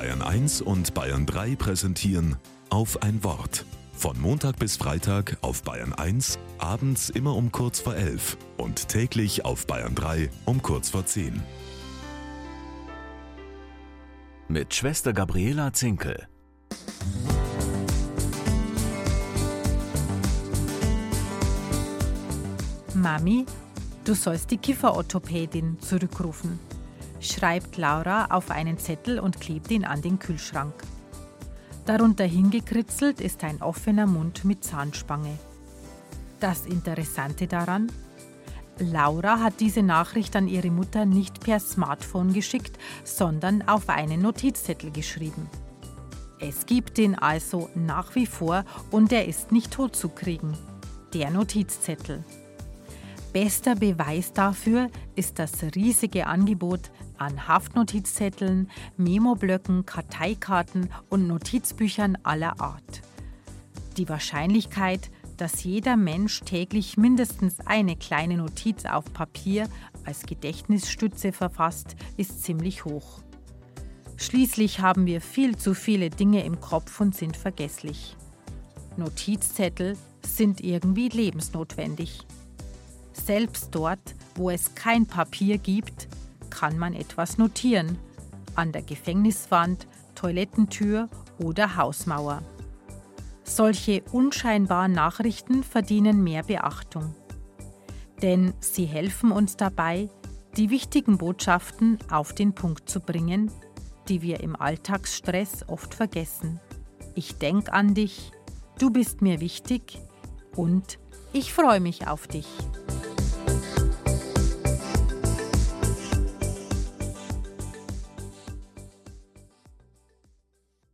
Bayern 1 und Bayern 3 präsentieren auf ein Wort. Von Montag bis Freitag auf Bayern 1, abends immer um kurz vor 11 und täglich auf Bayern 3 um kurz vor 10. Mit Schwester Gabriela Zinkel. Mami, du sollst die Kieferorthopädin zurückrufen, schreibt Laura auf einen Zettel und klebt ihn an den Kühlschrank. Darunter hingekritzelt ist ein offener Mund mit Zahnspange. Das Interessante daran, Laura hat diese Nachricht an ihre Mutter nicht per Smartphone geschickt, sondern auf einen Notizzettel geschrieben. Es gibt ihn also nach wie vor und er ist nicht totzukriegen. Der Notizzettel. Bester Beweis dafür ist das riesige Angebot an Haftnotizzetteln, Memoblöcken, Karteikarten und Notizbüchern aller Art. Die Wahrscheinlichkeit, dass jeder Mensch täglich mindestens eine kleine Notiz auf Papier als Gedächtnisstütze verfasst, ist ziemlich hoch. Schließlich haben wir viel zu viele Dinge im Kopf und sind vergesslich. Notizzettel sind irgendwie lebensnotwendig. Selbst dort, wo es kein Papier gibt, kann man etwas notieren. An der Gefängniswand, Toilettentür oder Hausmauer. Solche unscheinbaren Nachrichten verdienen mehr Beachtung. Denn sie helfen uns dabei, die wichtigen Botschaften auf den Punkt zu bringen, die wir im Alltagsstress oft vergessen. Ich denke an dich, du bist mir wichtig und ich freue mich auf dich.